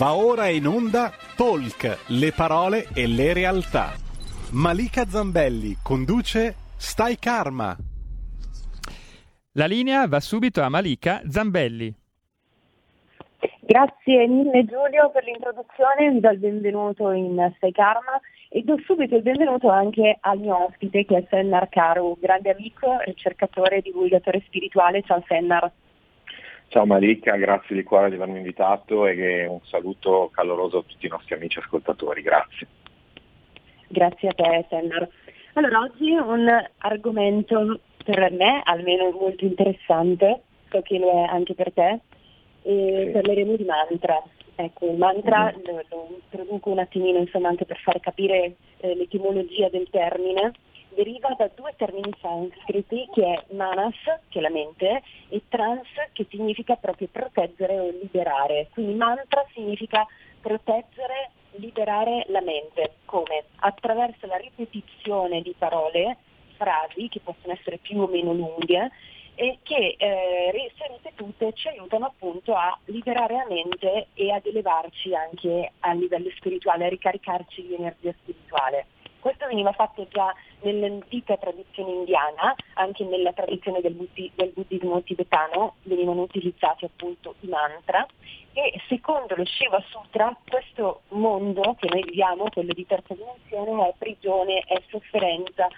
Va ora in onda Talk, le parole e le realtà. Malika Zambelli conduce Stai Karma. La linea va subito a Malika Zambelli. Grazie mille Giulio per l'introduzione, vi do il benvenuto in Stai Karma e do subito il benvenuto anche al mio ospite che è Sennar Caru, grande amico, ricercatore e divulgatore spirituale. Ciao Sennar. Ciao Malika, grazie di cuore di avermi invitato e un saluto caloroso a tutti i nostri amici ascoltatori, grazie. Grazie a te Sennar. Allora, oggi un argomento per me almeno molto interessante, so che lo è anche per te, e sì. parleremo di mantra. Ecco, il mantra mm. lo, lo, introduco un attimino insomma anche per far capire eh, l'etimologia del termine deriva da due termini sanscriti che è manas, che è la mente, e trans, che significa proprio proteggere o liberare. Quindi mantra significa proteggere, liberare la mente. Come? Attraverso la ripetizione di parole, frasi, che possono essere più o meno lunghe, e che eh, se ripetute ci aiutano appunto a liberare la mente e ad elevarci anche a livello spirituale, a ricaricarci di energia spirituale. Questo veniva fatto già nell'antica tradizione indiana, anche nella tradizione del, buddhi- del buddismo tibetano venivano utilizzati appunto i mantra. E secondo lo Shiva Sutra questo mondo che noi viviamo, quello di terza dimensione, è prigione, è sofferenza,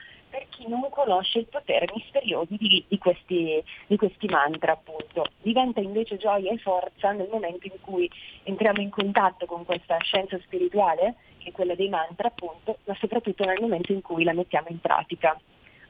chi non conosce il potere misterioso di, di, questi, di, questi, mantra appunto. Diventa invece gioia e forza nel momento in cui entriamo in contatto con questa scienza spirituale che è quella dei mantra appunto, ma soprattutto nel momento in cui la mettiamo in pratica.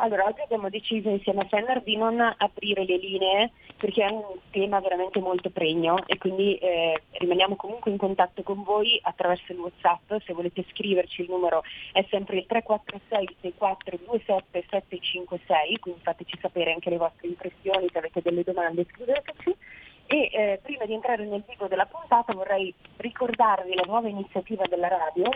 Allora, oggi abbiamo deciso insieme a Fenner di non aprire le linee perché è un tema veramente molto pregno e quindi eh, rimaniamo comunque in contatto con voi attraverso il WhatsApp. Se volete scriverci il numero è sempre il 346 6427 756, quindi fateci sapere anche le vostre impressioni, se avete delle domande scriveteci. E eh, prima di entrare nel vivo della puntata vorrei ricordarvi la nuova iniziativa della radio,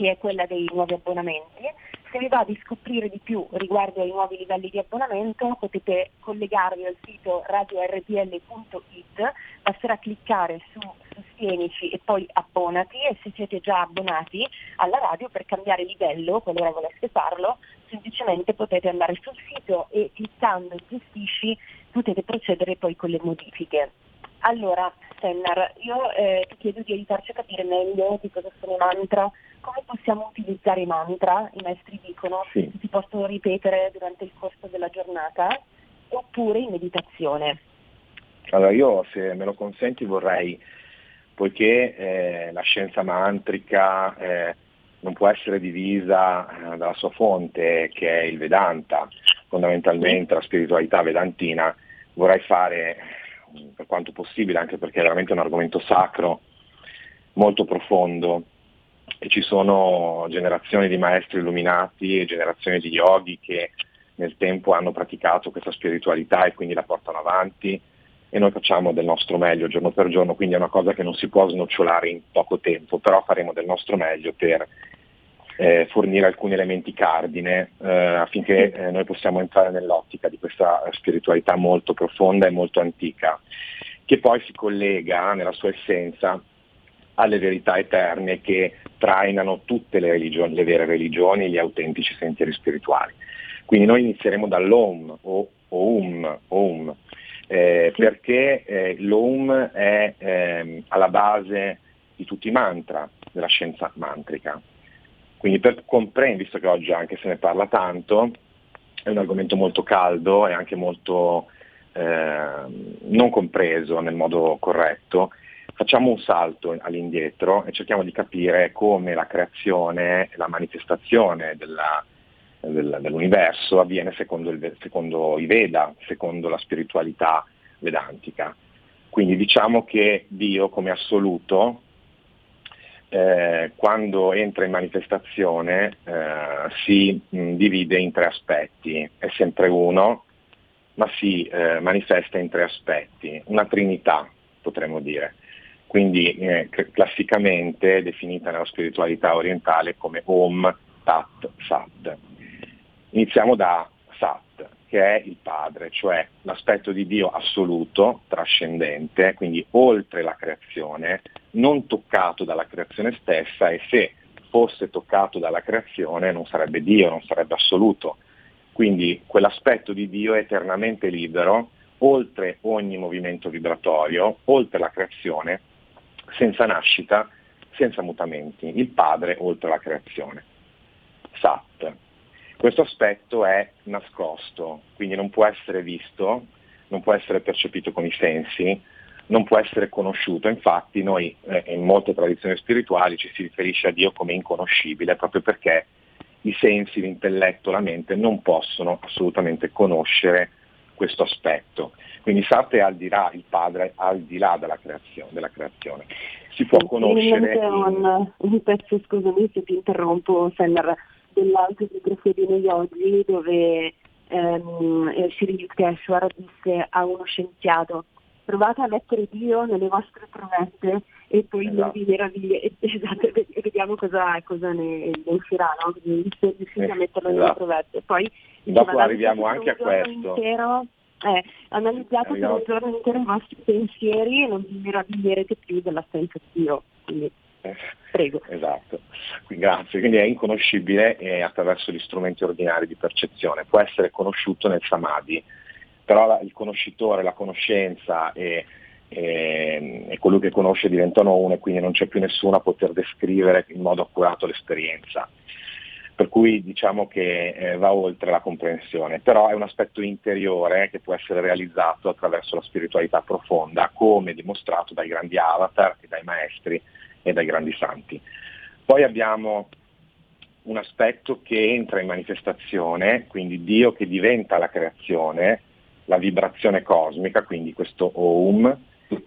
che è quella dei nuovi abbonamenti se vi va di scoprire di più riguardo ai nuovi livelli di abbonamento potete collegarvi al sito radiorpl.it, basterà cliccare su Sostienici e poi abbonati e se siete già abbonati alla radio per cambiare livello, qualora voleste farlo, semplicemente potete andare sul sito e cliccando Gestisci potete procedere poi con le modifiche. Allora, Sennar, io eh, ti chiedo di aiutarci a capire meglio di cosa sono i mantra, come possiamo utilizzare i mantra, i maestri dicono, sì. si possono ripetere durante il corso della giornata, oppure in meditazione. Allora io, se me lo consenti, vorrei, poiché eh, la scienza mantrica eh, non può essere divisa eh, dalla sua fonte, che è il Vedanta, fondamentalmente la spiritualità vedantina, vorrei fare per quanto possibile, anche perché è veramente un argomento sacro, molto profondo e ci sono generazioni di maestri illuminati e generazioni di yogi che nel tempo hanno praticato questa spiritualità e quindi la portano avanti. E noi facciamo del nostro meglio giorno per giorno, quindi è una cosa che non si può snocciolare in poco tempo, però faremo del nostro meglio per eh, fornire alcuni elementi cardine eh, affinché eh, noi possiamo entrare nell'ottica di questa spiritualità molto profonda e molto antica, che poi si collega nella sua essenza alle verità eterne che trainano tutte le, religioni, le vere religioni, gli autentici sentieri spirituali. Quindi noi inizieremo dall'Om o Om, om eh, perché eh, l'Om è eh, alla base di tutti i mantra della scienza mantrica. Quindi per comprendere, visto che oggi anche se ne parla tanto, è un argomento molto caldo e anche molto eh, non compreso nel modo corretto, facciamo un salto all'indietro e cerchiamo di capire come la creazione e la manifestazione della, del, dell'universo avviene secondo, il, secondo, i Veda, secondo la spiritualità vedantica. Quindi diciamo che Dio come assoluto eh, quando entra in manifestazione eh, si mh, divide in tre aspetti, è sempre uno, ma si eh, manifesta in tre aspetti, una trinità potremmo dire, quindi eh, classicamente definita nella spiritualità orientale come Om, Tat, Sat. Iniziamo da Sat. che è il Padre, cioè l'aspetto di Dio assoluto, trascendente, quindi oltre la creazione, non toccato dalla creazione stessa e se fosse toccato dalla creazione non sarebbe Dio, non sarebbe assoluto. Quindi quell'aspetto di Dio è eternamente libero, oltre ogni movimento vibratorio, oltre la creazione, senza nascita, senza mutamenti, il Padre oltre la creazione. Sat. Questo aspetto è nascosto, quindi non può essere visto, non può essere percepito con i sensi, non può essere conosciuto. Infatti noi eh, in molte tradizioni spirituali ci si riferisce a Dio come inconoscibile proprio perché i sensi, l'intelletto, la mente non possono assolutamente conoscere questo aspetto. Quindi Sartre è al di là, il padre al di là della creazione. Della creazione. Si può conoscere... Un, un pezzo, scusami se ti interrompo, Senner, dell'autobiografia di noi oggi dove ehm, Shri Yukteswar disse a uno scienziato provate a mettere Dio nelle vostre trovette e poi esatto. vi meraviglia, esatto, vediamo cosa, cosa ne, ne, uscirà, no? riuscite a metterlo esatto. nelle trovette. Poi dopo arriviamo anche a questo. Intero, eh, analizziate per un giorno intero i vostri pensieri e non vi meraviglierete più dell'assenza di Dio. Quindi, eh, prego. Esatto, grazie. Quindi è inconoscibile eh, attraverso gli strumenti ordinari di percezione, può essere conosciuto nel samadhi però la, il conoscitore, la conoscenza e, e, e, colui che conosce diventano uno e quindi non c'è più nessuno a poter descrivere in modo accurato l'esperienza. Per cui diciamo che eh, va oltre la comprensione, però è un aspetto interiore che può essere realizzato attraverso la spiritualità profonda, come dimostrato dai grandi avatar dai maestri e dai grandi santi. Poi abbiamo un aspetto che entra in manifestazione, quindi Dio che diventa la creazione, la vibrazione cosmica, quindi questo Om,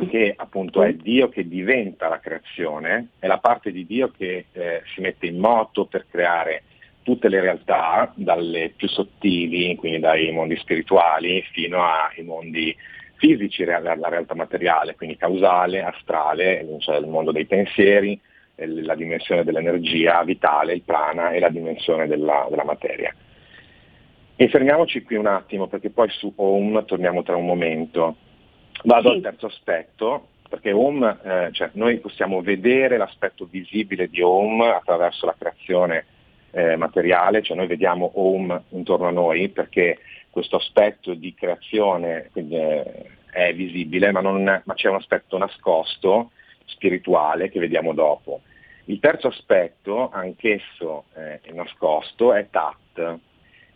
che appunto è Dio che diventa la creazione, è la parte di Dio che eh, si mette in moto per creare tutte le realtà, dalle più sottili, quindi dai mondi spirituali, fino ai mondi fisici, alla realtà materiale, quindi causale, astrale, cioè il mondo dei pensieri, la dimensione dell'energia vitale, il prana e la dimensione della, della materia. E fermiamoci qui un attimo perché poi su Home torniamo tra un momento. Vado sì. al terzo aspetto, perché Home, eh, cioè noi possiamo vedere l'aspetto visibile di Home attraverso la creazione eh, materiale, cioè noi vediamo Home intorno a noi perché questo aspetto di creazione quindi, eh, è visibile, ma, non, ma, c'è un aspetto nascosto, spirituale, che vediamo dopo. Il terzo aspetto, anch'esso eh, nascosto, è Tat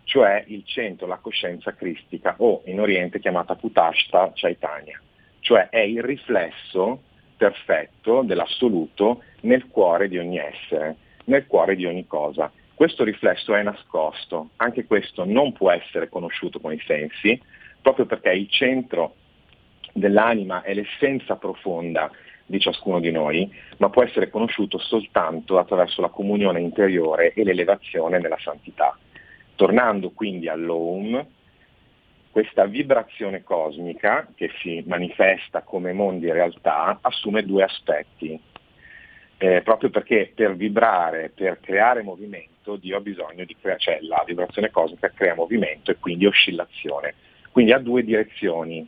cioè il centro, la coscienza cristica o in Oriente chiamata Putashta Chaitanya, cioè è il riflesso perfetto dell'assoluto nel cuore di ogni essere, nel cuore di ogni cosa. Questo riflesso è nascosto, anche questo non può essere conosciuto con i sensi, proprio perché il centro dell'anima è l'essenza profonda di ciascuno di noi, ma può essere conosciuto soltanto attraverso la comunione interiore e l'elevazione nella santità. Tornando quindi all'Home, questa vibrazione cosmica che si manifesta come mondi realtà assume due aspetti, eh, proprio perché per vibrare, per creare movimento, Dio ha bisogno di creare, cioè la vibrazione cosmica crea movimento e quindi oscillazione. Quindi ha due direzioni.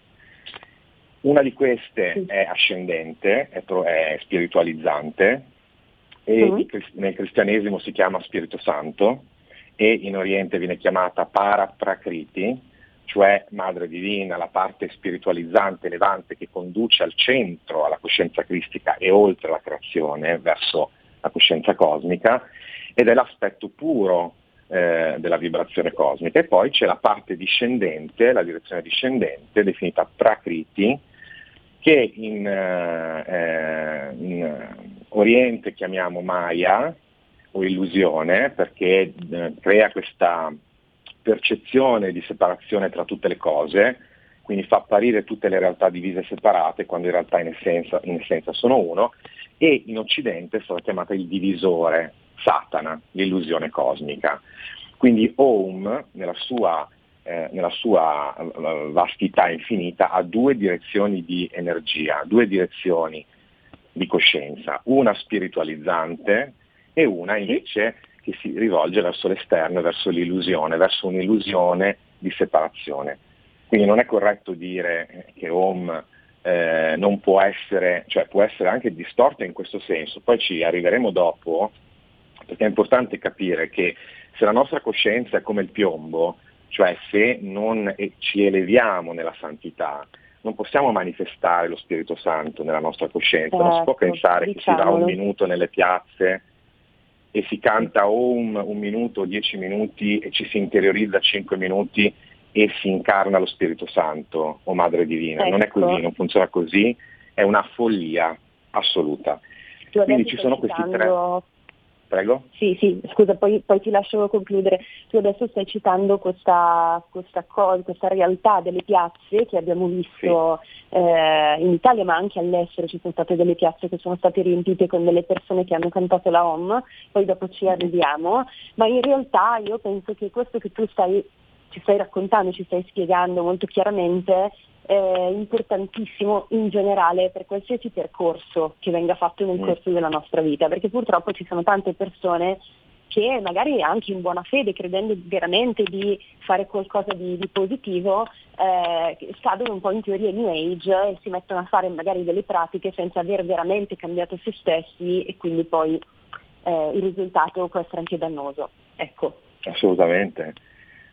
Una di queste è ascendente, è, pro, è spiritualizzante e mm. nel cristianesimo si chiama Spirito Santo, e in Oriente viene chiamata Paraprakriti, cioè Madre Divina, la parte spiritualizzante, elevante che conduce al centro, alla coscienza cristica e oltre la creazione, verso la coscienza cosmica, ed è l'aspetto puro eh, della vibrazione cosmica. E poi c'è la parte discendente, la direzione discendente, definita Prakriti, che in, eh, in Oriente chiamiamo Maya, o illusione perché eh, crea questa percezione di separazione tra tutte le cose, quindi fa apparire tutte le realtà divise e separate quando in realtà in essenza, in essenza sono uno, e in Occidente è stata chiamata il divisore, Satana, l'illusione cosmica. Quindi Om, nella sua, eh, nella sua uh, vastità infinita, ha due direzioni di energia, due direzioni di coscienza, una spiritualizzante, e una invece che si rivolge verso l'esterno, verso l'illusione, verso un'illusione di separazione. Quindi non è corretto dire che Om eh, non può essere, cioè può essere anche distorta in questo senso, poi ci arriveremo dopo, perché è importante capire che se la nostra coscienza è come il piombo, cioè se non ci eleviamo nella santità, non possiamo manifestare lo Spirito Santo nella nostra coscienza, non si può ecco, pensare diciamolo. che si va un minuto nelle piazze e si canta Om un minuto, dieci minuti e ci si interiorizza cinque minuti e si incarna lo Spirito Santo o Madre Divina. Ecco. Non è ecco. così, non funziona così, è una follia assoluta. Quindi ci sono questi tre Prego? Sì, sì, scusa, poi, poi, ti lascio concludere. Tu adesso stai citando questa, questa, cosa, questa realtà delle piazze che abbiamo visto sì. eh, in Italia, ma anche all'estero ci sono state delle piazze che sono state riempite con delle persone che hanno cantato la OM, poi dopo ci arriviamo, ma in realtà io penso che questo che tu stai, ci stai raccontando, ci stai spiegando molto chiaramente è importantissimo in generale per qualsiasi percorso che venga fatto nel mm. corso della nostra vita, perché purtroppo ci sono tante persone che magari anche in buona fede, credendo veramente di fare qualcosa di, di positivo, eh, scadono un po' in teoria New Age e si mettono a fare magari delle pratiche senza aver veramente cambiato se stessi e quindi poi eh, il risultato può essere anche dannoso. Ecco. Assolutamente.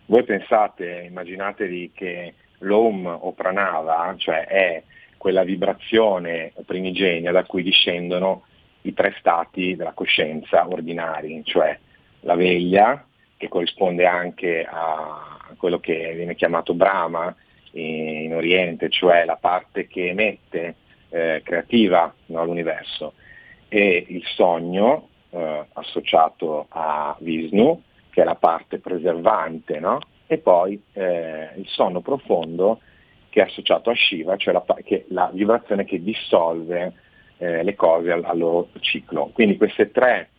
Voi pensate, immaginatevi che l'Om o Pranava, cioè è quella vibrazione primigenia da cui discendono i tre stati della coscienza ordinari, cioè la veglia, che corrisponde anche a quello che viene chiamato Brahma in Oriente, cioè la parte che emette eh, creativa no, all'universo, e il sogno eh, associato a Vishnu, che è la parte preservante, no? e poi eh, il sonno profondo che è associato a Shiva, cioè la, la vibrazione che dissolve eh, le cose al, al, loro ciclo. Quindi tre,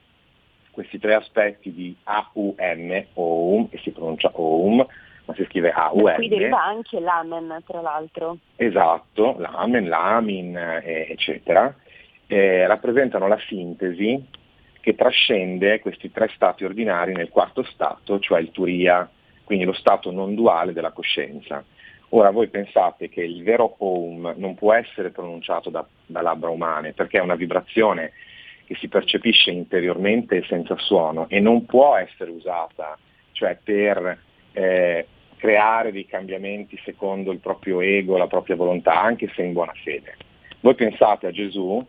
questi tre aspetti di AUM, OUM, che si pronuncia OUM, ma si scrive AUM. Qui deriva anche l'Amen, tra l'altro. Esatto, l'Amen, l'Amin, eh, eccetera, eh, rappresentano la sintesi che trascende questi tre stati ordinari nel quarto stato, cioè il Turiya, quindi lo stato non duale della coscienza. Ora voi pensate che il vero Om non può essere pronunciato da, da labbra umane perché è una vibrazione che si percepisce interiormente senza suono e non può essere usata cioè per eh, creare dei cambiamenti secondo il proprio ego, la propria volontà, anche se in buona fede. Voi pensate a Gesù,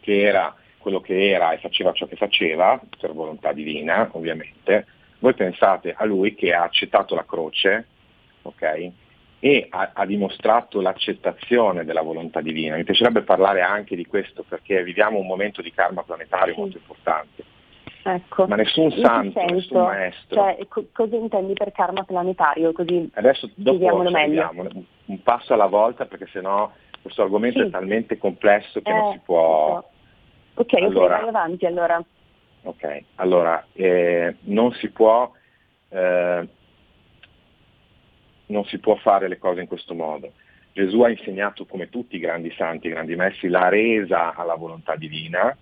che era quello che era e faceva ciò che faceva, per volontà divina ovviamente, voi pensate a lui che ha accettato la croce, ok? E ha, ha, dimostrato l'accettazione della volontà divina. Mi piacerebbe parlare anche di questo perché viviamo un momento di karma planetario sì. molto importante. Ecco. Ma nessun santo, nessun maestro. Cioè, co- cosa intendi per karma planetario? Così Adesso dopo meglio. un passo alla volta perché sennò questo argomento sì. è talmente complesso che eh, non si può... Ok, allora, ok, vai avanti allora. Ok, allora eh, non, si può, eh, non si può fare le cose in questo modo. Gesù ha insegnato come tutti i grandi santi, i grandi maestri, la resa alla volontà divina,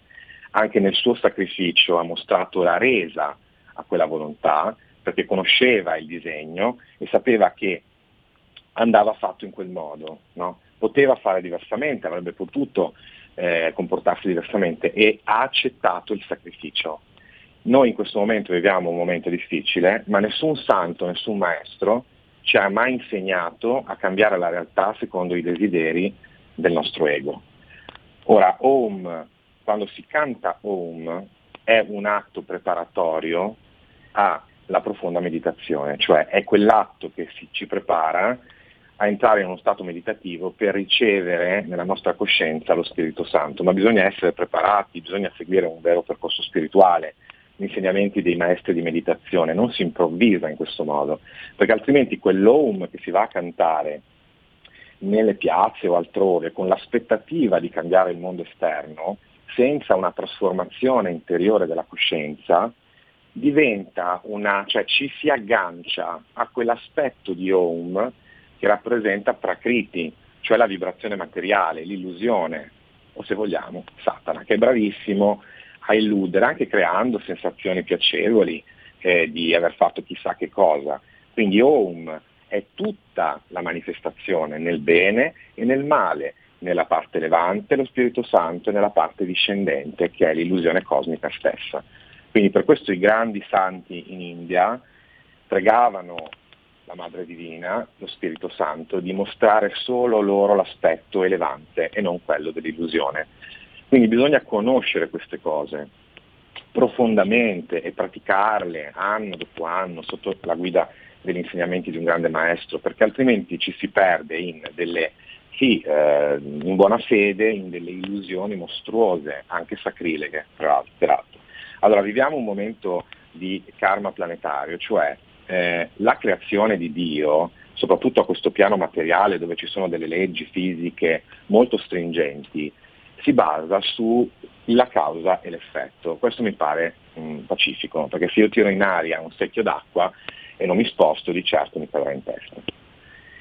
anche nel suo sacrificio ha mostrato la resa a quella volontà, perché conosceva il disegno e sapeva che andava fatto in quel modo. No? Poteva fare diversamente, avrebbe potuto eh, comportarsi diversamente e ha accettato il sacrificio. Noi in questo momento viviamo un momento difficile, ma nessun santo, nessun maestro ci ha mai insegnato a cambiare la realtà secondo i desideri del nostro ego. Ora, Om, quando si canta Om, è un atto preparatorio alla profonda meditazione, cioè è quell'atto che si, ci prepara a entrare in uno stato meditativo per ricevere nella nostra coscienza lo Spirito Santo, ma bisogna essere preparati, bisogna seguire un vero percorso spirituale, gli insegnamenti dei maestri di meditazione, non si improvvisa in questo modo, perché altrimenti quell'om che si va a cantare nelle piazze o altrove con l'aspettativa di cambiare il mondo esterno, senza una trasformazione interiore della coscienza, diventa una, cioè ci si aggancia a quell'aspetto di Om che rappresenta Prakriti, cioè la vibrazione materiale, l'illusione, o se vogliamo Satana, che è bravissimo a illudere, anche creando sensazioni piacevoli eh, di aver fatto chissà che cosa. Quindi Om è tutta la manifestazione nel bene e nel male, nella parte levante lo Spirito Santo e nella parte discendente che è l'illusione cosmica stessa. Quindi per questo i grandi santi in India pregavano la Madre Divina, lo Spirito Santo, di mostrare solo loro l'aspetto elevante e non quello dell'illusione. Quindi bisogna conoscere queste cose profondamente e praticarle anno dopo anno sotto la guida degli insegnamenti di un grande maestro, perché altrimenti ci si perde in delle, sì, eh, in buona fede, in delle illusioni mostruose, anche sacrileghe, peraltro. Allora, viviamo un momento di karma planetario, cioè eh, la creazione di Dio, soprattutto a questo piano materiale dove ci sono delle leggi fisiche molto stringenti, si basa sulla causa e l'effetto. Questo mi pare mh, pacifico, perché se io tiro in aria un secchio d'acqua e non mi sposto, di certo mi cadrà in testa.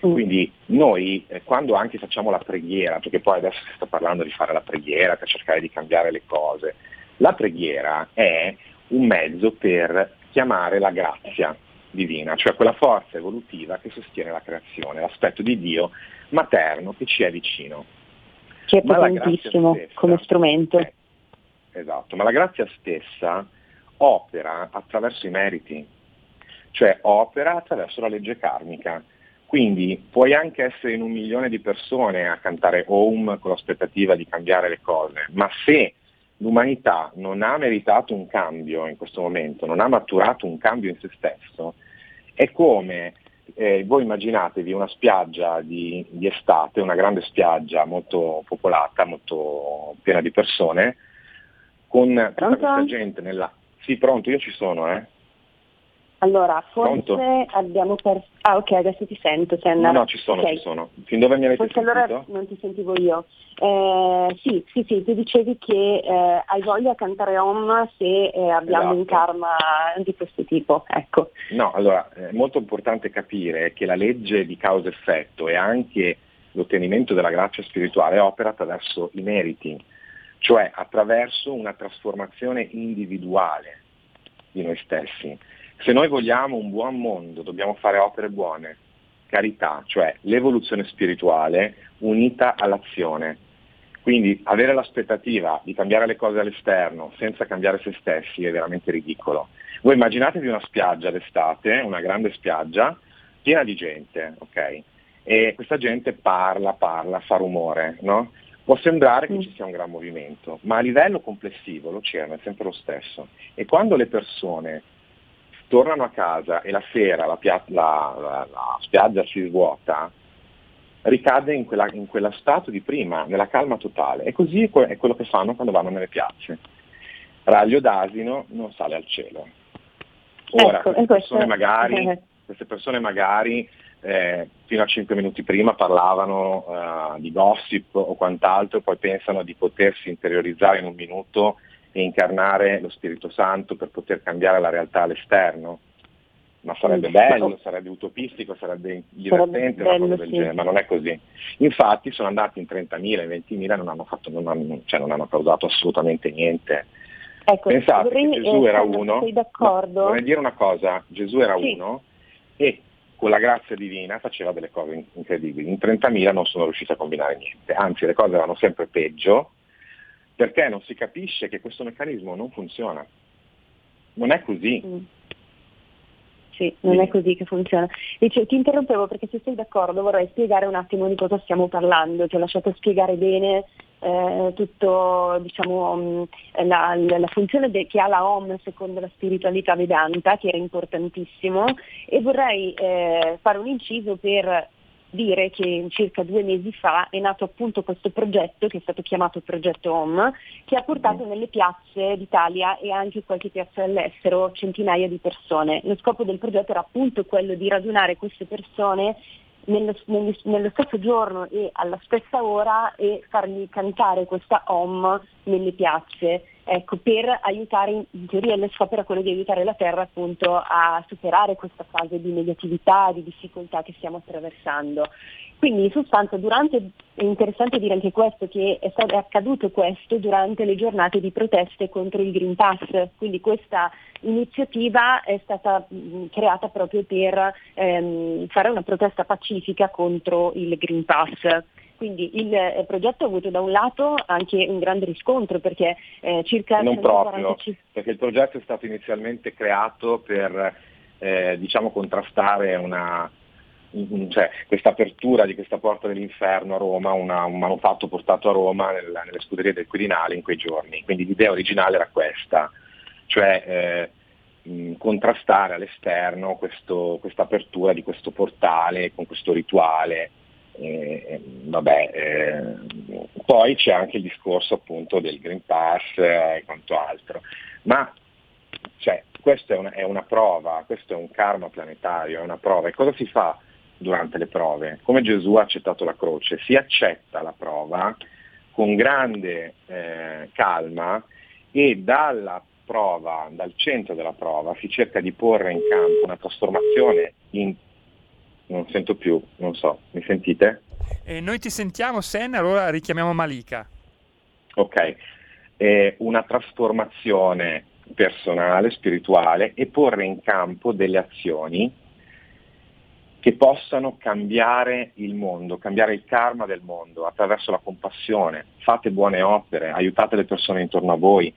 Mm. Quindi noi eh, quando anche facciamo la preghiera, perché poi adesso si sta parlando di fare la preghiera per cercare di cambiare le cose, la preghiera è un mezzo per chiamare la grazia divina, cioè quella forza evolutiva che sostiene la creazione, l'aspetto di Dio materno che ci è vicino. Che è potentissimo stessa, come strumento. Eh, esatto, ma la grazia stessa opera attraverso i meriti, cioè opera attraverso la legge karmica. Quindi puoi anche essere in un milione di persone a cantare Om con l'aspettativa di cambiare le cose, ma se l'umanità non ha meritato un cambio in questo momento, non ha maturato un cambio in se stesso, è come eh, voi immaginatevi una spiaggia di, di, estate, una grande spiaggia molto popolata, molto piena di persone, con questa gente nella... Sì, pronto, io ci sono, eh. Allora, forse Pronto? abbiamo perso... Ah ok, adesso ti sento. Senna. No, no, ci sono, okay. ci sono. Fin dove mi avete forse sentito? allora non ti sentivo io. Eh, sì, sì, sì, tu dicevi che eh, hai voglia di cantare Om se eh, abbiamo esatto. un karma di questo tipo, ecco. No, allora, è molto importante capire che la legge di causa-effetto e anche l'ottenimento della grazia spirituale opera attraverso i meriti, cioè attraverso una trasformazione individuale di noi stessi. Se noi vogliamo un buon mondo dobbiamo fare opere buone, carità, cioè l'evoluzione spirituale unita all'azione. Quindi avere l'aspettativa di cambiare le cose all'esterno senza cambiare se stessi è veramente ridicolo. Voi immaginatevi una spiaggia d'estate, una grande spiaggia, piena di gente, ok? E questa gente parla, parla, fa rumore, no? Può sembrare che mm. ci sia un gran movimento, ma a livello complessivo l'oceano è sempre lo stesso. E quando le persone tornano a casa e la sera la, pia- la, la, la spiaggia si svuota, ricade in, quella, in quello stato di prima, nella calma totale. E così è, que- è quello che fanno quando vanno nelle piazze. Raglio d'asino non sale al cielo. Ora, ecco, queste, persone magari, queste persone magari eh, fino a 5 minuti prima parlavano uh, di gossip o quant'altro, poi pensano di potersi interiorizzare in un minuto e incarnare lo Spirito Santo per poter cambiare la realtà all'esterno. Ma sarebbe bello, sarebbe utopistico, sarebbe divertente sarebbe bello, sì. genere, ma non è così. Infatti sono andati in 30.000, in 20.000 non hanno, fatto, non hanno, cioè non hanno causato assolutamente niente. Ecco, Pensate vorrei, che Gesù eh, era uno, d'accordo? vorrei dire una cosa, Gesù era sì. uno e con la grazia divina faceva delle cose incredibili. In 30.000 non sono riusciti a combinare niente, anzi le cose erano sempre peggio perché non si capisce che questo meccanismo non funziona. Non è così. Mm. Sì, non è così che funziona. Dice, ti interrompevo perché se sei d'accordo vorrei spiegare un attimo di cosa stiamo parlando, ti ho lasciato spiegare bene eh, tutto diciamo, mm, la, la, funzione de, che ha la OM secondo la spiritualità vedanta, che era importantissimo, e vorrei eh, fare un inciso per dire che circa due mesi fa è nato appunto questo progetto che è stato chiamato Progetto Home, che ha portato mm. nelle piazze d'Italia e anche in qualche piazza all'estero centinaia di persone. Lo scopo del progetto era appunto quello di radunare queste persone nello, nello, stesso giorno e alla stessa ora e fargli cantare questa Om nelle piazze ecco, per aiutare, in teoria lo scopo era quello di aiutare la Terra appunto a superare questa fase di negatività, di difficoltà che stiamo attraversando. Quindi in sostanza durante, è interessante dire anche questo, che è, stato, è accaduto questo durante le giornate di proteste contro il Green Pass, quindi questa iniziativa è stata mh, creata proprio per ehm, fare una protesta pacifica contro il Green Pass. Quindi il eh, progetto ha avuto da un lato anche un grande riscontro perché eh, circa... Non proprio, perché il progetto è stato inizialmente creato per eh, diciamo, contrastare una, cioè, questa apertura di questa porta dell'inferno a Roma, una, un manufatto portato a Roma nella, nelle scuderie del Quirinale in quei giorni. Quindi l'idea originale era questa, cioè eh, contrastare all'esterno questa apertura di questo portale con questo rituale eh, vabbè, eh, poi c'è anche il discorso appunto del Green Pass e quanto altro, ma cioè, questa è una, è una prova, questo è un karma planetario, è una prova. E cosa si fa durante le prove? Come Gesù ha accettato la croce, si accetta la prova con grande eh, calma e dalla prova, dal centro della prova, si cerca di porre in campo una trasformazione in non sento più, non so, mi sentite? Eh, noi ti sentiamo Sen, allora richiamiamo Malika. Ok, eh, una trasformazione personale, spirituale e porre in campo delle azioni che possano cambiare il mondo, cambiare il karma del mondo attraverso la compassione. Fate buone opere, aiutate le persone intorno a voi,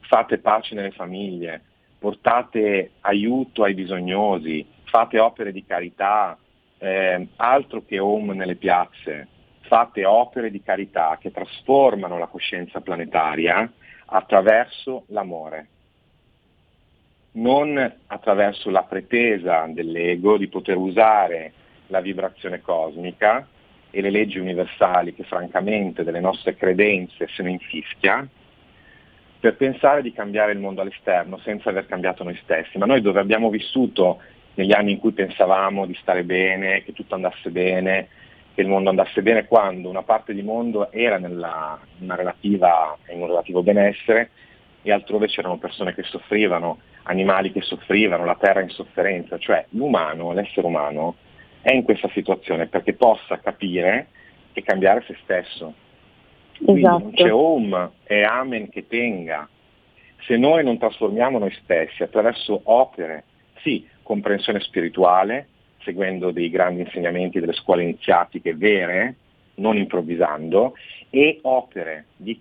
fate pace nelle famiglie, portate aiuto ai bisognosi, fate opere di carità, eh, altro che home nelle piazze, fate opere di carità che trasformano la coscienza planetaria attraverso l'amore, non attraverso la pretesa dell'ego di poter usare la vibrazione cosmica e le leggi universali che francamente delle nostre credenze se ne infischia, per pensare di cambiare il mondo all'esterno senza aver cambiato noi stessi. Ma noi dove abbiamo vissuto negli anni in cui pensavamo di stare bene, che tutto andasse bene, che il mondo andasse bene quando una parte di mondo era nella, relativa, in un relativo benessere e altrove c'erano persone che soffrivano, animali che soffrivano, la terra in sofferenza, cioè l'umano, l'essere umano è in questa situazione perché possa capire e cambiare se stesso. Quindi esatto. non c'è Om e Amen che tenga. Se noi non trasformiamo noi stessi attraverso opere, sì, comprensione spirituale, seguendo dei grandi insegnamenti delle scuole iniziatiche vere, non improvvisando, e opere di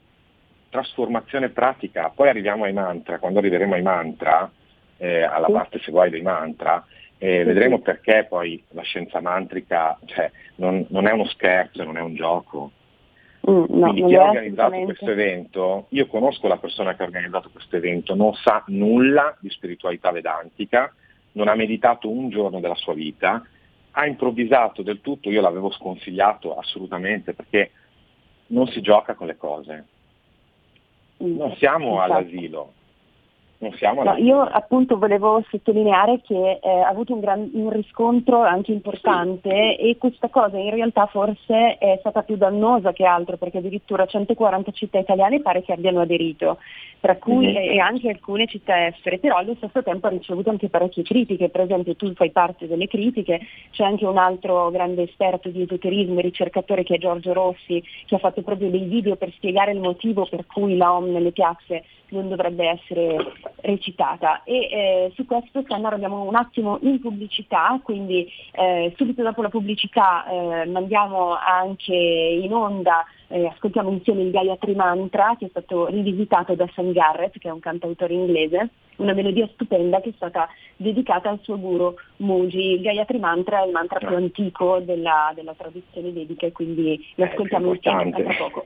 trasformazione pratica. Poi arriviamo ai mantra, quando arriveremo ai mantra, eh, alla parte se vuoi dei mantra, eh, vedremo perché poi la scienza mantrica cioè, non, non, è uno scherzo, non è un gioco. Mm, no, Quindi chi ha organizzato questo evento, io conosco la persona che ha organizzato questo evento, non sa nulla di spiritualità vedantica, non ha meditato un giorno della sua vita, ha improvvisato del tutto, io l'avevo sconsigliato assolutamente perché non si gioca con le cose. Non siamo all'asilo, non siamo no, io appunto volevo sottolineare che eh, ha avuto un, gran, un, riscontro anche importante sì. e questa cosa in realtà forse è stata più dannosa che altro perché addirittura 140 città italiane pare che abbiano aderito, tra cui mm-hmm. e anche alcune città estere, però allo stesso tempo ha ricevuto anche parecchie critiche, per esempio tu fai parte delle critiche, c'è anche un altro grande esperto di esoterismo e ricercatore che è Giorgio Rossi che ha fatto proprio dei video per spiegare il motivo per cui la OM nelle piazze non dovrebbe essere recitata e eh, su questo Sennaro andiamo un attimo in pubblicità, quindi eh, subito dopo la pubblicità eh, mandiamo anche in onda, eh, ascoltiamo insieme il Gayatri Mantra che è stato rivisitato da Sam Garrett che è un cantautore inglese, una melodia stupenda che è stata dedicata al suo guru Muji. Il Gayatri Mantra è il mantra più antico della, della tradizione vedica e quindi lo eh, ascoltiamo insieme tra poco.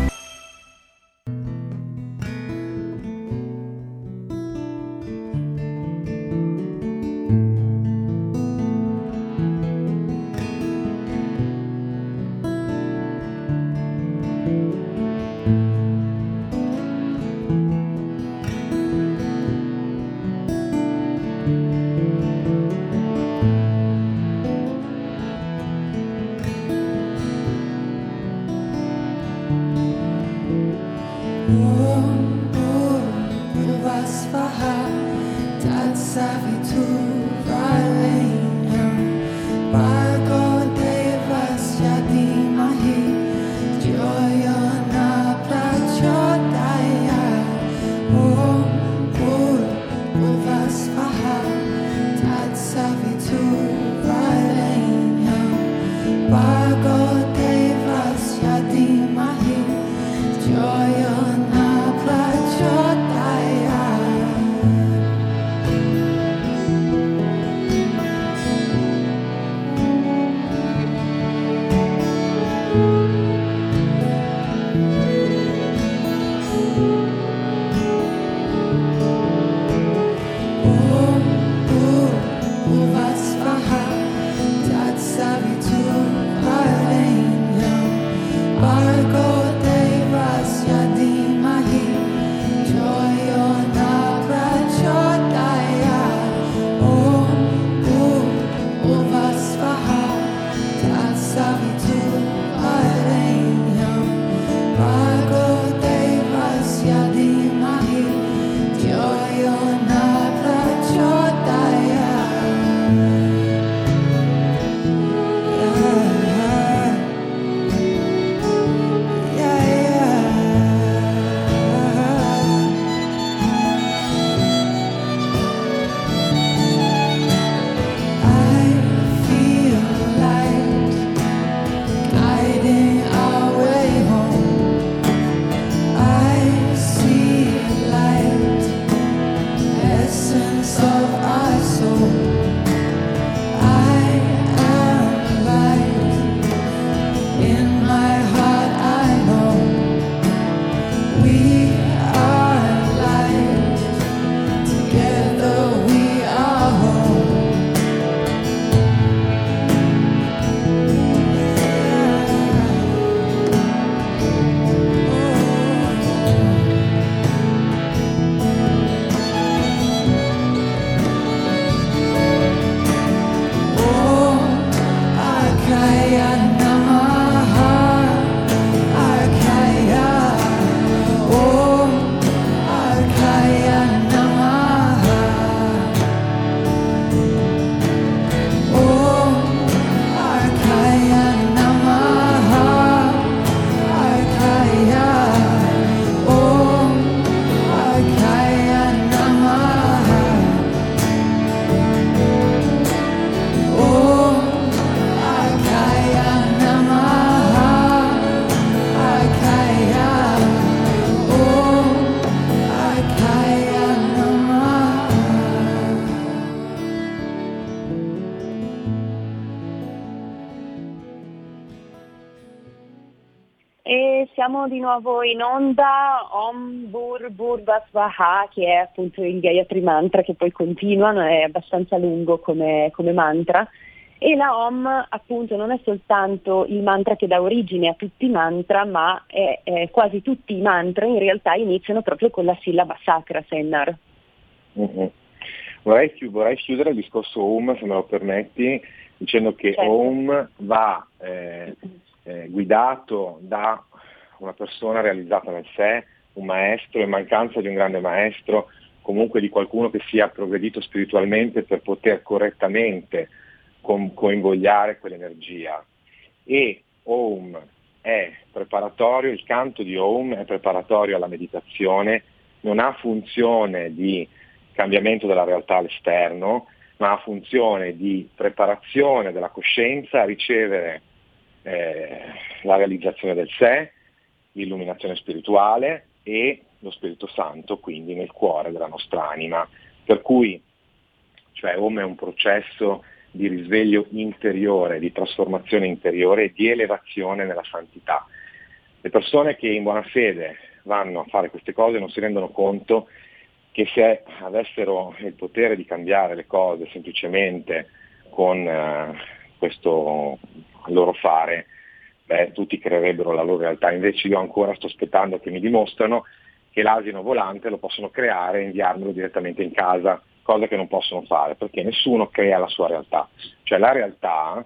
Siamo di nuovo in onda, Om Bur Bur Basvaha, che è appunto il Gayatri Mantra che poi continuano, è abbastanza lungo come, come mantra. E la Om appunto non è soltanto il mantra che dà origine a tutti i mantra, ma è, è quasi tutti i mantra in realtà iniziano proprio con la sillaba sacra, Sennar. Mm-hmm. Vorrei, vorrei, chiudere il discorso Om, se me lo permetti, dicendo che certo. Om va eh, eh, guidato da una persona realizzata nel sé, un maestro, in mancanza di un grande maestro, comunque di qualcuno che sia progredito spiritualmente per poter correttamente con, coinvogliare quell'energia. E Om è preparatorio, il canto di Om è preparatorio alla meditazione, non ha funzione di cambiamento della realtà all'esterno, ma ha funzione di preparazione della coscienza a ricevere eh, la realizzazione del sé, l'illuminazione spirituale e lo Spirito Santo, quindi nel cuore della nostra anima. Per cui, cioè Om è un processo di risveglio interiore, di trasformazione interiore e di elevazione nella santità. Le persone che in buona fede vanno a fare queste cose non si rendono conto che se avessero il potere di cambiare le cose semplicemente con eh, questo loro fare, beh, tutti creerebbero la loro realtà. Invece io ancora sto aspettando che mi dimostrano che l'asino volante lo possono creare e inviarmelo direttamente in casa cosa che non possono fare, perché nessuno crea la sua realtà. Cioè la realtà,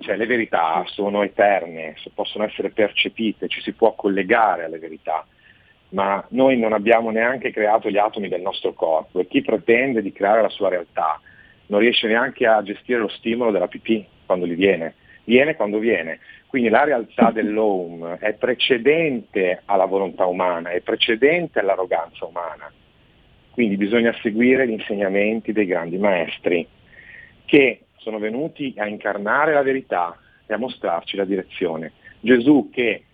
cioè le verità sono eterne, possono essere percepite, ci si può collegare alle verità, ma noi non abbiamo neanche creato gli atomi del nostro corpo e chi pretende di creare la sua realtà non riesce neanche a gestire lo stimolo della pipì quando gli viene, viene quando viene. Quindi la realtà dell'home è precedente alla volontà umana, è precedente all'arroganza umana quindi bisogna seguire gli insegnamenti dei grandi maestri che sono venuti a incarnare la verità e a mostrarci la direzione. Gesù che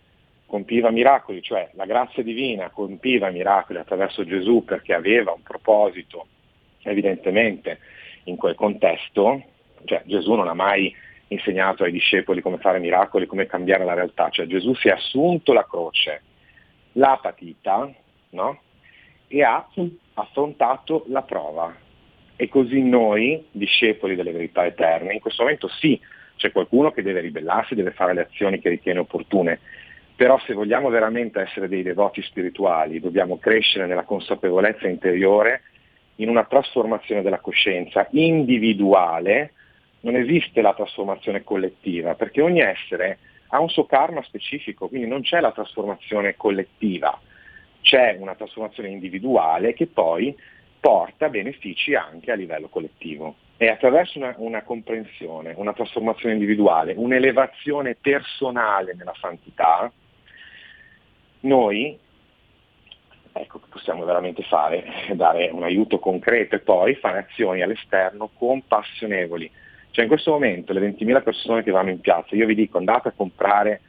compiva miracoli, cioè la grazia divina compiva miracoli attraverso Gesù perché aveva un proposito evidentemente in quel contesto, cioè Gesù non ha mai insegnato ai discepoli come fare miracoli, come cambiare la realtà, cioè Gesù si è assunto la croce, l'ha patita, no? e ha affrontato la prova. E così noi, discepoli delle verità eterne, in questo momento sì, c'è qualcuno che deve ribellarsi, deve fare le azioni che ritiene opportune, però se vogliamo veramente essere dei devoti spirituali, dobbiamo crescere nella consapevolezza interiore, in una trasformazione della coscienza individuale, non esiste la trasformazione collettiva, perché ogni essere ha un suo karma specifico, quindi non c'è la trasformazione collettiva c'è una trasformazione individuale che poi porta benefici anche a livello collettivo. E attraverso una, una comprensione, una trasformazione individuale, un'elevazione personale nella santità, noi ecco possiamo veramente fare, dare un aiuto concreto e poi fare azioni all'esterno compassionevoli. Cioè in questo momento le 20.000 persone che vanno in piazza, io vi dico andate a comprare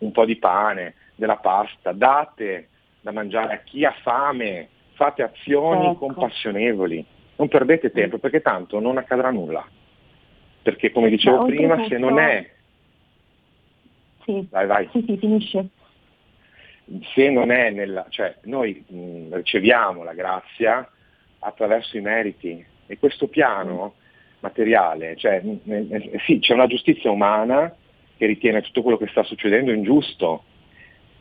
un po' di pane, della pasta, date da mangiare a chi ha fame, fate azioni ecco. compassionevoli, non perdete tempo perché tanto non accadrà nulla. Perché come dicevo Ma prima, se non è... Sì. Vai, vai. Sì, sì, finisce. Se non è nella... cioè noi mh, riceviamo la grazia attraverso i meriti e questo piano materiale, cioè sì, c'è una giustizia umana che ritiene tutto quello che sta succedendo ingiusto,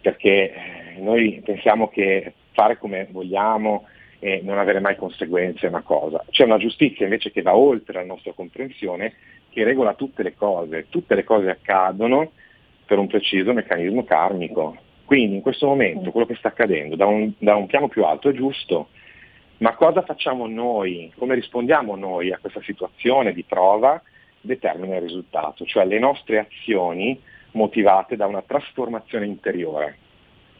perché noi pensiamo che fare come vogliamo e non avere mai conseguenze è una cosa. C'è una giustizia invece che va oltre la nostra comprensione, che regola tutte le cose. Tutte le cose accadono per un preciso meccanismo karmico. Quindi in questo momento quello che sta accadendo da un, da un piano più alto è giusto, ma cosa facciamo noi, come rispondiamo noi a questa situazione di prova, determina il risultato, cioè le nostre azioni motivate da una trasformazione interiore.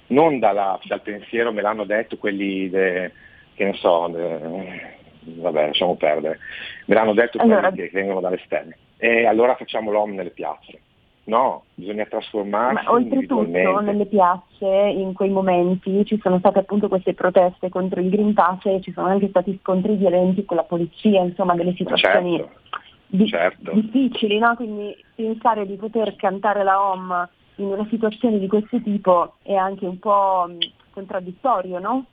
Non dalla, dal pensiero, me l'hanno detto quelli de, che ne so, de, vabbè lasciamo perdere, me l'hanno detto allora, quelli che vengono dalle stelle. E allora facciamo l'OM nelle piazze. No, bisogna trasformarsi. Ma oltretutto nelle piazze in quei momenti ci sono state appunto queste proteste contro il Green Pass e ci sono anche stati scontri violenti con la polizia, insomma delle situazioni certo, di- certo. difficili, no? quindi pensare di poter cantare la OM in una situazione di questo tipo è anche un po' mh, contraddittorio, no?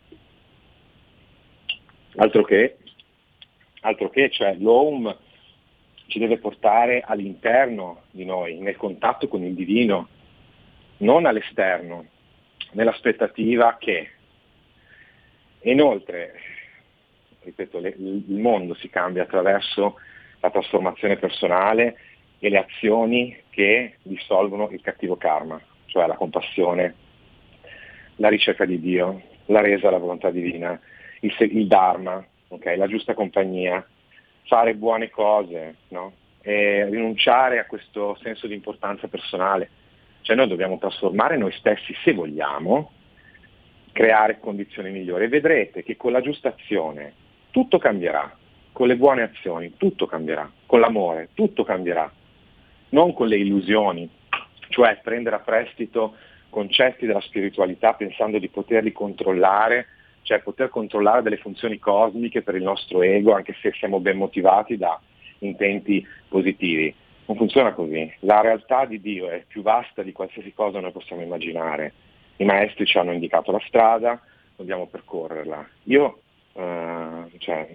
Altro che, altro che, cioè l'home ci deve portare all'interno di noi, nel contatto con il divino, non all'esterno, nell'aspettativa che. Inoltre, ripeto, le, il mondo si cambia attraverso la trasformazione personale e le azioni che dissolvono il cattivo karma, cioè la compassione, la ricerca di Dio, la resa alla volontà divina, il, il Dharma, okay? la giusta compagnia, fare buone cose, no? e rinunciare a questo senso di importanza personale. Cioè noi dobbiamo trasformare noi stessi se vogliamo, creare condizioni migliori e vedrete che con la giusta azione tutto cambierà, con le buone azioni tutto cambierà, con l'amore tutto cambierà, non con le illusioni, cioè prendere a prestito concetti della spiritualità pensando di poterli controllare, cioè poter controllare delle funzioni cosmiche per il nostro ego, anche se siamo ben motivati da intenti positivi. Non funziona così. La realtà di Dio è più vasta di qualsiasi cosa noi possiamo immaginare. I maestri ci hanno indicato la strada, dobbiamo percorrerla. Io eh, cioè,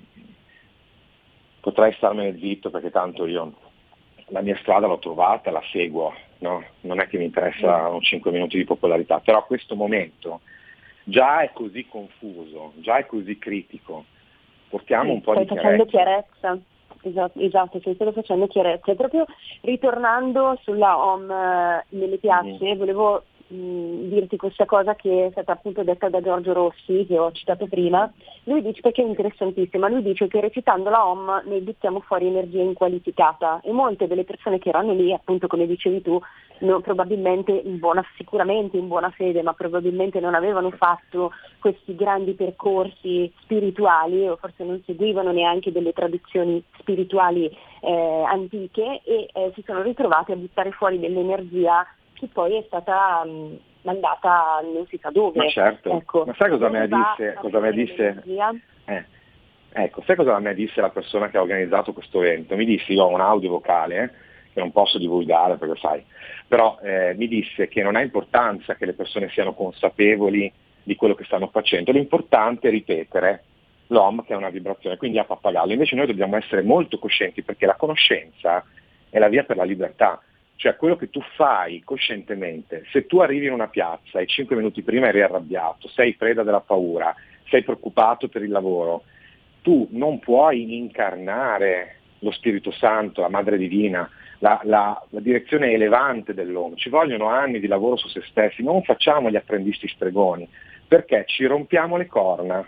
potrei starmene zitto perché tanto io la mia strada l'ho trovata, la seguo, no? non è che mi interessano 5 minuti di popolarità, però questo momento già è così confuso, già è così critico, portiamo un po' Stai di facendo chiarezza. Esatto, esatto, stai solo facendo chiarezza. E proprio ritornando sulla home eh, nelle piazze, Mm. volevo mh, dirti questa cosa che è stata appunto detta da Giorgio Rossi, che ho citato prima. Lui dice, perché è interessantissima, lui dice che recitando la home noi buttiamo fuori energia inqualificata e molte delle persone che erano lì, appunto come dicevi tu, no, probabilmente in buona, sicuramente in buona fede, ma probabilmente non avevano fatto questi grandi percorsi spirituali o forse non seguivano neanche delle tradizioni spirituali eh, antiche e eh, si sono ritrovate a buttare fuori dell'energia che poi è stata mh, mandata non si sa dove. Ma certo, Ecco. ma sai cosa me va disse? Cosa me disse? Eh, ecco, sai cosa me disse la persona che ha organizzato questo evento? Mi disse, io ho un audio vocale eh, che non posso divulgare perché sai, però eh, mi disse che non ha importanza che le persone siano consapevoli di quello che stanno facendo, l'importante è ripetere l'OM che è una vibrazione, quindi a pappagallo. Invece noi dobbiamo essere molto coscienti perché la conoscenza è la via per la libertà. Cioè quello che tu fai coscientemente, se tu arrivi in una piazza e cinque minuti prima eri arrabbiato, sei preda della paura, sei preoccupato per il lavoro, tu non puoi incarnare lo Spirito Santo, la Madre Divina, la, la- la direzione elevante dell'uomo. Ci vogliono anni di lavoro su se stessi, non facciamo gli apprendisti stregoni, perché ci rompiamo le corna,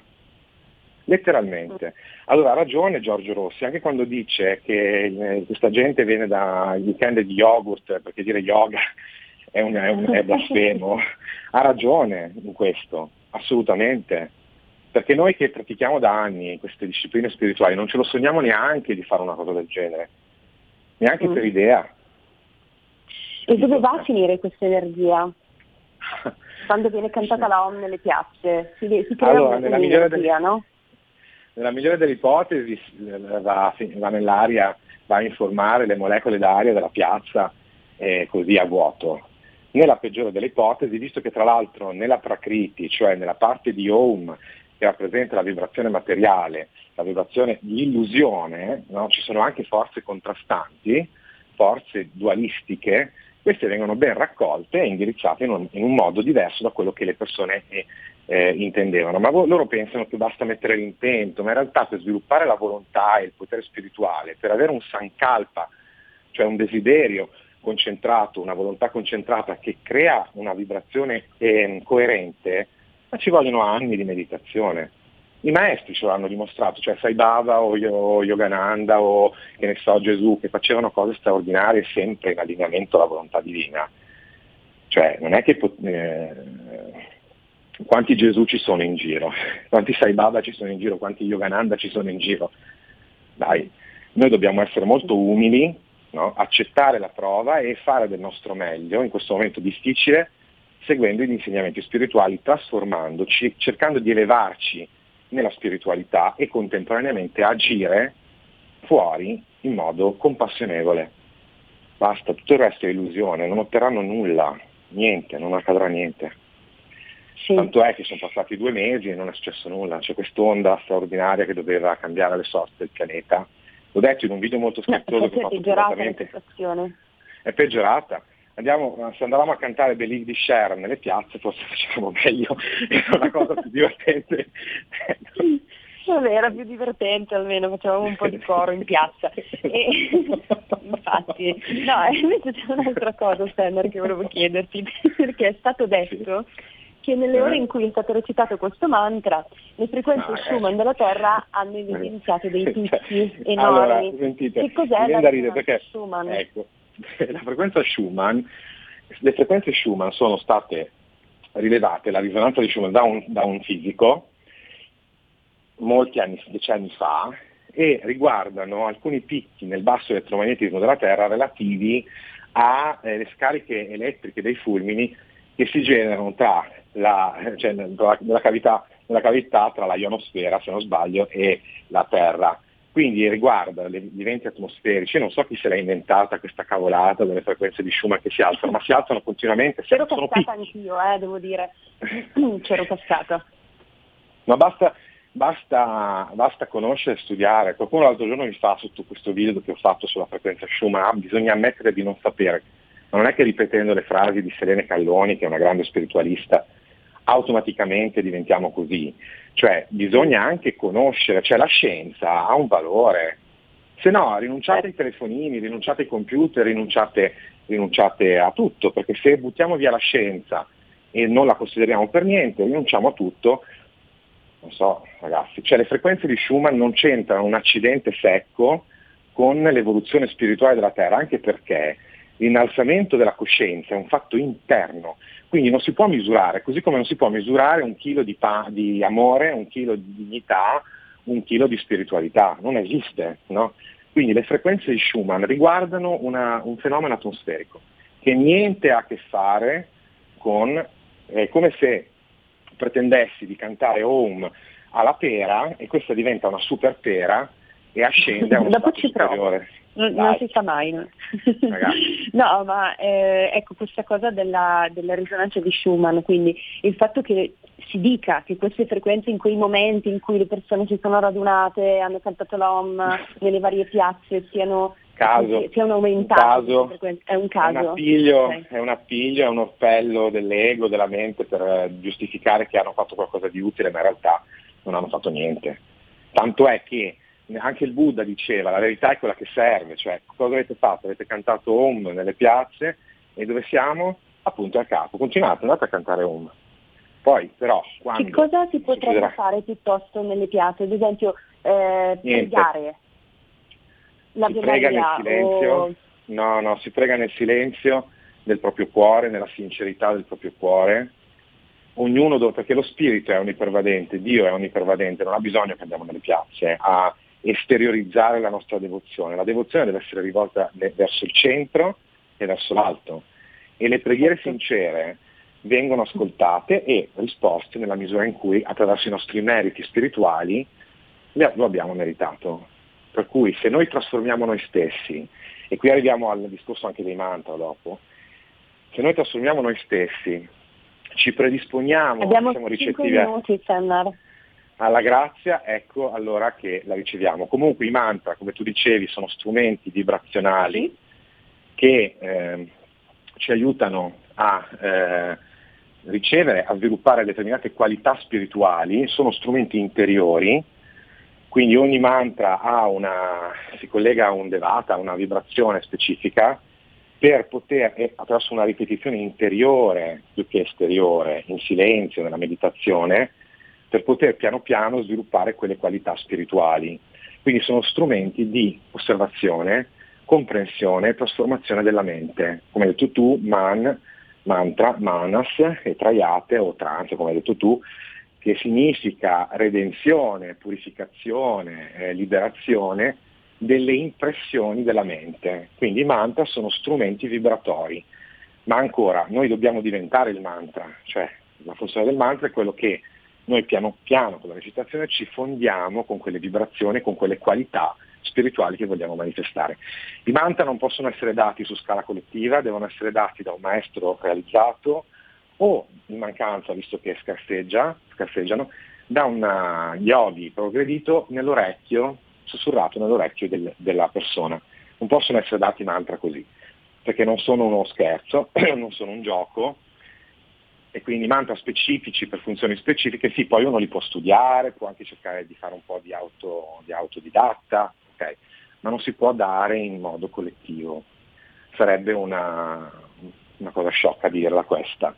letteralmente. Allora ha ragione Giorgio Rossi, anche quando dice che eh, questa gente viene dai weekend di yogurt, perché dire yoga è, un, è, un- è blasfemo, ha ragione in questo, assolutamente. Perché noi che pratichiamo da anni queste discipline spirituali non ce lo sogniamo neanche di fare una cosa del genere, neanche Mm. per idea. E dove va a finire questa energia? Quando viene cantata la OM nelle piazze, si, si crea Allora, nella migliore delle- no? Nella migliore delle ipotesi eh, va, va nell'aria, va a informare le molecole d'aria della piazza eh, così a vuoto. Nella peggiore delle ipotesi, visto che tra l'altro nella Prakriti, cioè nella parte di Om che rappresenta la vibrazione materiale, la vibrazione di illusione, no? ci sono anche forze contrastanti, forze dualistiche, queste vengono ben raccolte e indirizzate in un, in un modo diverso da quello che le persone eh, eh, intendevano. Ma vo- loro pensano che basta mettere l'intento, ma in realtà per sviluppare la volontà e il potere spirituale, per avere un sankalpa, cioè un desiderio concentrato, una volontà concentrata che crea una vibrazione ehm, coerente, ma ci vogliono anni di meditazione. I maestri ce l'hanno dimostrato, cioè Sai Baba o Yo- Yogananda o che ne so Gesù, che facevano cose straordinarie sempre in allineamento alla volontà divina. Cioè non è che eh, quanti Gesù ci sono in giro, quanti Sai Baba ci sono in giro, quanti Yogananda ci sono in giro. Dai, noi dobbiamo essere molto umili, no? accettare la prova e fare del nostro meglio in questo momento difficile, seguendo gli insegnamenti spirituali, trasformandoci, cercando di elevarci nella spiritualità e contemporaneamente agire fuori in modo compassionevole. Basta, tutto il resto è illusione, non otterranno nulla, niente, non accadrà niente. Sì. Tanto è che sono passati due mesi e non è successo nulla, c'è quest'onda straordinaria che doveva cambiare le sorti del pianeta. L'ho detto in un video molto scherzoso no, che ho fatto privatamente. È peggiorata. Andiamo, se andavamo a cantare Believe di Cher nelle piazze forse facevamo meglio, era una cosa più divertente. Vabbè, era più divertente almeno, facevamo un po' di coro in piazza. E, infatti, no, invece c'è un'altra cosa, Stenner, che volevo chiederti, perché è stato detto che nelle ore in cui è stato recitato questo mantra, le frequenze no, ah, Schumann eh. della Terra hanno evidenziato dei picchi enormi. Allora, sentite, che cos'è la frequenza perché, Schumann? Ecco, la frequenza Schumann, le frequenze Schumann sono state rilevate, la risonanza di Schumann da un, da un fisico, molti anni, decenni fa, e riguardano alcuni picchi nel basso elettromagnetismo della Terra relativi alle eh, scariche elettriche dei fulmini che si generano tra la, cioè nella, cavità, nella cavità tra la ionosfera, se non sbaglio, e la Terra. Quindi riguarda gli eventi atmosferici, non so chi se l'ha inventata questa cavolata delle frequenze di Schumann che si alzano, ma si alzano continuamente. C'ero passata anch'io, eh, devo dire, c'ero passata. Ma basta, basta, basta conoscere e studiare. Qualcuno l'altro giorno mi fa sotto questo video che ho fatto sulla frequenza Schumann, ah, bisogna ammettere di non sapere. Ma non è che ripetendo le frasi di Selene Calloni, che è una grande spiritualista, automaticamente diventiamo così. Cioè bisogna anche conoscere, cioè la scienza ha un valore. Se no rinunciate ai telefonini, rinunciate ai computer, rinunciate, rinunciate a tutto, perché se buttiamo via la scienza e non la consideriamo per niente, rinunciamo a tutto, non so ragazzi, cioè le frequenze di Schumann non c'entrano un accidente secco con l'evoluzione spirituale della Terra, anche perché l'innalzamento della coscienza è un fatto interno, quindi non si può misurare, così come non si può misurare un chilo di, pa- di amore, un chilo di dignità, un chilo di spiritualità, non esiste. No? Quindi le frequenze di Schumann riguardano una, un fenomeno atmosferico che niente ha a che fare con, è come se pretendessi di cantare Home alla pera e questa diventa una super pera e ascende a un stato superiore non, non si sa mai. No, ma eh, ecco questa cosa della, della, risonanza di Schumann, quindi il fatto che si dica che queste frequenze in quei momenti in cui le persone si sono radunate, hanno cantato l'OM nelle varie piazze, siano, caso, siano aumentate, un caso, è un caso. È un, appiglio, okay. è un appiglio, è un orpello dell'ego, della mente per eh, giustificare che hanno fatto qualcosa di utile, ma in realtà non hanno fatto niente. Tanto è che anche il Buddha diceva, la verità è quella che serve, cioè cosa avete fatto? Avete cantato Om nelle piazze e dove siamo? Appunto a capo, continuate, andate a cantare Om. Poi però quando... Che cosa si potrebbe chiuderà... fare piuttosto nelle piazze? Ad esempio eh, pregare? La si prega nel silenzio, o... no, no, si prega nel silenzio del proprio cuore, nella sincerità del proprio cuore, ognuno, dove, perché lo spirito è onnipervadente, Dio è onnipervadente, non ha bisogno che andiamo nelle piazze a esteriorizzare la nostra devozione. La devozione deve essere rivolta verso il centro e verso l'alto e le preghiere sincere vengono ascoltate e risposte nella misura in cui attraverso i nostri meriti spirituali lo abbiamo meritato. Per cui se noi trasformiamo noi stessi, e qui arriviamo al discorso anche dei mantra dopo, se noi trasformiamo noi stessi, ci predisponiamo, Abbiamo siamo ricettivi minuti, alla grazia, ecco allora che la riceviamo. Comunque i mantra, come tu dicevi, sono strumenti vibrazionali che eh, ci aiutano a eh, ricevere, a sviluppare determinate qualità spirituali, sono strumenti interiori, quindi ogni mantra una, si collega a un devata, a una vibrazione specifica per poter, attraverso una ripetizione interiore più che esteriore, in silenzio, nella meditazione, per poter piano piano sviluppare quelle qualità spirituali. Quindi sono strumenti di osservazione, comprensione e trasformazione della mente. Come hai detto tu, man, mantra, manas e traiate o trance, come hai detto tu, che significa redenzione, purificazione, eh, liberazione delle impressioni della mente. Quindi i mantra sono strumenti vibratori. Ma ancora, noi dobbiamo diventare il mantra, cioè la funzione del mantra è quello che noi piano piano con la recitazione ci fondiamo con quelle vibrazioni, con quelle qualità spirituali che vogliamo manifestare. I mantra non possono essere dati su scala collettiva, devono essere dati da un maestro realizzato o in mancanza, visto che scarseggia, scarseggiano, da un uh, yogi progredito nell'orecchio, sussurrato nell'orecchio del, della persona. Non possono essere dati mantra così, perché non sono uno scherzo, non sono un gioco, e quindi mantra specifici per funzioni specifiche, sì, poi uno li può studiare, può anche cercare di fare un po' di, auto, di autodidatta, okay? ma non si può dare in modo collettivo. Sarebbe una, una cosa sciocca dirla questa.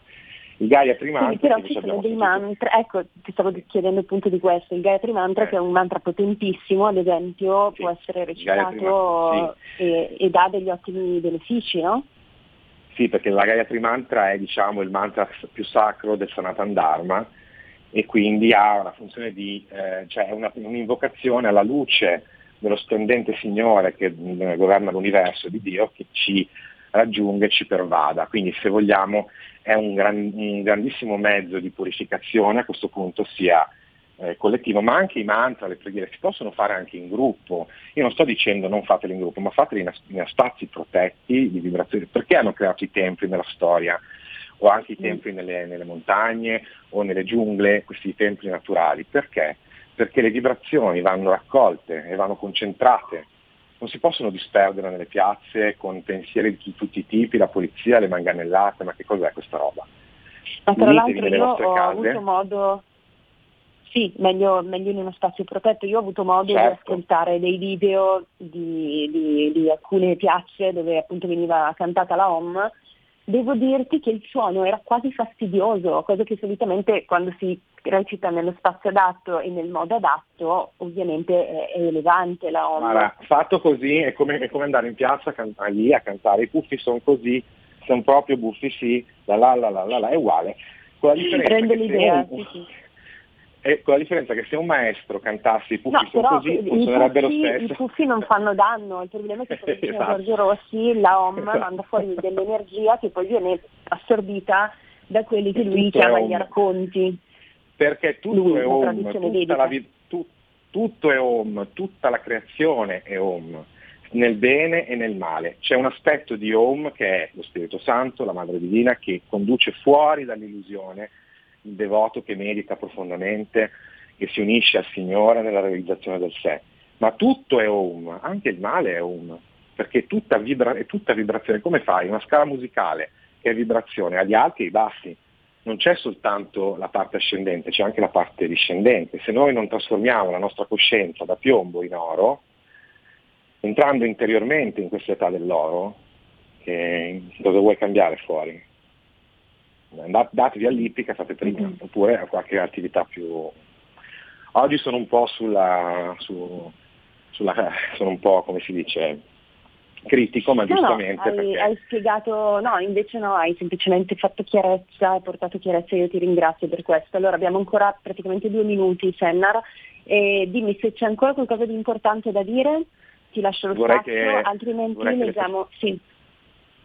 Il Gayatri Mantra... Sì, però ci sono dei mantra, ecco, ti stavo chiedendo appunto di questo, il Gayatri Mantra eh. che è un mantra potentissimo, ad esempio sì. può essere recitato sì. e, e dà degli ottimi benefici, no? Sì, perché la Gayatri Mantra è diciamo, il mantra più sacro del Sanatan Dharma e quindi ha una funzione di, eh, cioè una, un'invocazione alla luce dello splendente Signore che eh, governa l'universo di Dio che ci raggiunga e ci pervada. Quindi se vogliamo è un, gran, un grandissimo mezzo di purificazione a questo punto sia eh, collettivo, ma anche i mantra, le preghiere si possono fare anche in gruppo. Io non sto dicendo non fateli in gruppo, ma fateli in, in spazi protetti di vibrazioni. Perché hanno creato i templi nella storia? O anche i mm. templi nelle, nelle montagne o nelle giungle, questi templi naturali. Perché? Perché le vibrazioni vanno raccolte e vanno concentrate non si possono disperdere nelle piazze con pensieri di tutti i tipi, la polizia, le manganellate, ma che cos'è questa roba? Ma tra l'altro io ho case. avuto modo, sì, meglio, meglio, in uno spazio protetto. Io ho avuto modo certo. di ascoltare dei video di, di, di, alcune piazze dove appunto veniva cantata la OM. Devo dirti che il suono era quasi fastidioso, cosa che solitamente quando si recita nello spazio adatto e nel modo adatto ovviamente è, è elevante la OM. Allora, fatto così è come, è come andare in piazza a cantare, lì a cantare, i puffi sono così, sono proprio buffi sì, la la la la la, la è uguale. Con la differenza Prendo l'idea, un, sì, sì e con la differenza che se un maestro cantasse i puffi no, così funzionerebbe lo stesso. I puffi non fanno danno, il problema è che diceva esatto. Giorgio Rossi la OM esatto. manda fuori dell'energia che poi viene assorbita da quelli che lui chiama gli racconti. Perché tutto lui, è OM, tutta la, tu, tutto è OM, tutta la creazione è OM, nel bene e nel male. C'è un aspetto di OM che è lo Spirito Santo, la Madre Divina, che conduce fuori dall'illusione il devoto che medita profondamente, che si unisce al Signore nella realizzazione del sé. Ma tutto è Om, anche il male è Om, perché tutta vibra- è tutta vibrazione. Come fai? Una scala musicale che è vibrazione, ha gli alti e i bassi. Non c'è soltanto la parte ascendente, c'è anche la parte discendente. Se noi non trasformiamo la nostra coscienza da piombo in oro, entrando interiormente in questa età dell'oro, dove vuoi cambiare fuori? Datevi all'ippica, fate prima, mm-hmm. oppure a qualche attività più... Oggi sono un po' sulla, su, sulla sono un po' come si dice critico, ma no, giustamente. No, hai, perché... hai, spiegato, no, invece no, hai semplicemente fatto chiarezza, hai portato chiarezza e io ti ringrazio per questo. Allora abbiamo ancora praticamente due minuti, Sennar, e dimmi se c'è ancora qualcosa di importante da dire, ti lascio lo vorrei spazio, che, altrimenti leggiamo. Le, sì.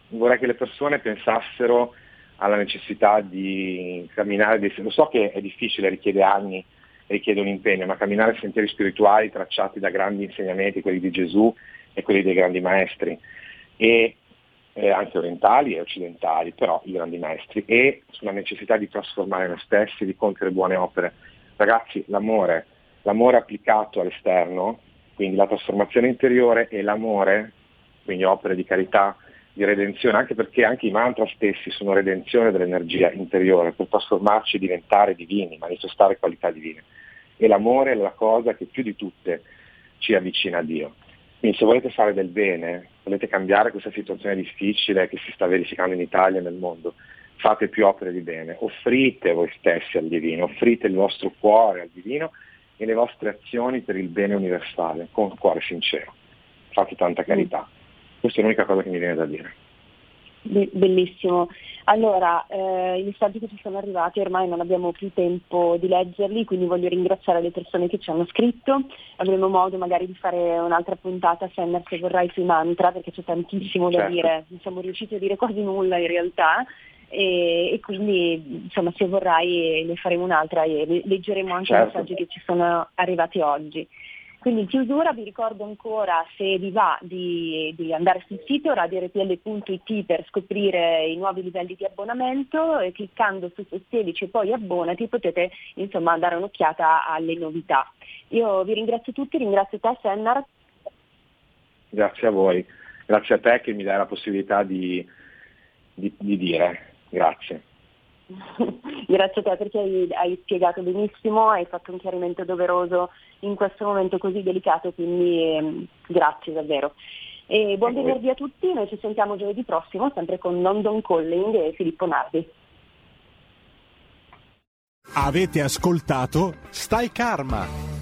Vorrei che le persone pensassero alla necessità di camminare, lo so che è difficile, richiede anni, richiede un impegno, ma camminare sentieri spirituali tracciati da grandi insegnamenti, quelli di Gesù e quelli dei grandi maestri, e eh, anche orientali e occidentali, però i grandi maestri, e sulla necessità di trasformare noi stessi, di compiere buone opere. Ragazzi, l'amore, l'amore applicato all'esterno, quindi la trasformazione interiore e l'amore, quindi opere di carità, di redenzione, anche perché anche i mantra stessi sono redenzione dell'energia interiore per trasformarci e diventare divini, manifestare qualità divine. E l'amore è la cosa che più di tutte ci avvicina a Dio. Quindi se volete fare del bene, volete cambiare questa situazione difficile che si sta verificando in Italia e nel mondo, fate più opere di bene, offrite voi stessi al divino, offrite il vostro cuore al divino e le vostre azioni per il bene universale, con cuore sincero. Fate tanta carità. Questa è l'unica cosa che mi viene da dire. Bellissimo. Allora, eh, i messaggi che ci sono arrivati ormai non abbiamo più tempo di leggerli, quindi voglio ringraziare le persone che ci hanno scritto. Avremo modo magari di fare un'altra puntata, Senner, se vorrai sui mantra, perché c'è tantissimo da certo. dire. Non siamo riusciti a dire quasi nulla in realtà. E, e, quindi insomma se vorrai ne faremo un'altra e leggeremo anche certo. i messaggi che ci sono arrivati oggi. Quindi in chiusura vi ricordo ancora, se vi va, di, di andare sul sito radiorpl.it per scoprire i nuovi livelli di abbonamento e cliccando su Sostienici e poi abbonati potete insomma dare un'occhiata alle novità. Io vi ringrazio tutti, ringrazio te Sennar. Grazie a voi, grazie a te che mi dai la possibilità di, di, di dire. Grazie. Grazie a te perché hai, hai, spiegato benissimo, hai fatto un chiarimento doveroso in questo momento così delicato, quindi eh, grazie davvero. E buon venerdì a tutti, noi ci sentiamo giovedì prossimo sempre con London Calling e Filippo Nardi. Avete ascoltato Stai Karma